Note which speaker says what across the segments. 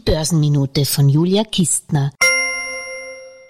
Speaker 1: Die Börsenminute von Julia Kistner.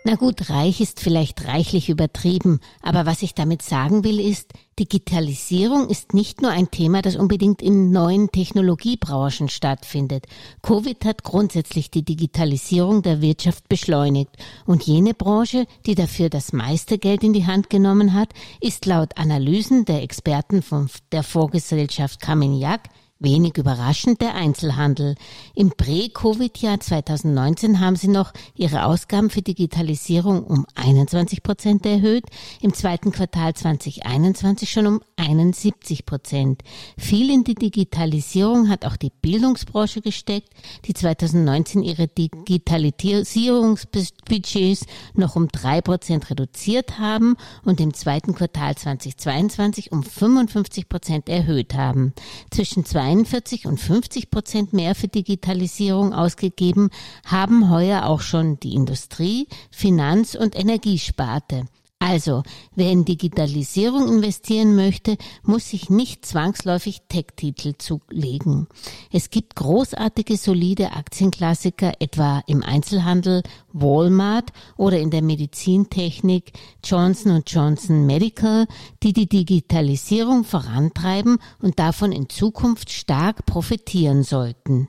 Speaker 1: Na gut, reich ist vielleicht reichlich übertrieben, aber was ich damit sagen will ist, Digitalisierung ist nicht nur ein Thema, das unbedingt in neuen Technologiebranchen stattfindet. Covid hat grundsätzlich die Digitalisierung der Wirtschaft beschleunigt und jene Branche, die dafür das meiste Geld in die Hand genommen hat, ist laut Analysen der Experten von der Vorgesellschaft Carmignac Wenig überraschend der Einzelhandel. Im Prä-Covid-Jahr 2019 haben sie noch ihre Ausgaben für Digitalisierung um 21 Prozent erhöht, im zweiten Quartal 2021 schon um 71 Prozent. Viel in die Digitalisierung hat auch die Bildungsbranche gesteckt, die 2019 ihre Digitalisierungsbudgets noch um drei Prozent reduziert haben und im zweiten Quartal 2022 um 55 Prozent erhöht haben. Zwischen 42 und 50 Prozent mehr für Digitalisierung ausgegeben, haben heuer auch schon die Industrie, Finanz- und Energiesparte. Also, wer in Digitalisierung investieren möchte, muss sich nicht zwangsläufig Tech-Titel zulegen. Es gibt großartige, solide Aktienklassiker, etwa im Einzelhandel Walmart oder in der Medizintechnik Johnson Johnson Medical, die die Digitalisierung vorantreiben und davon in Zukunft stark profitieren sollten.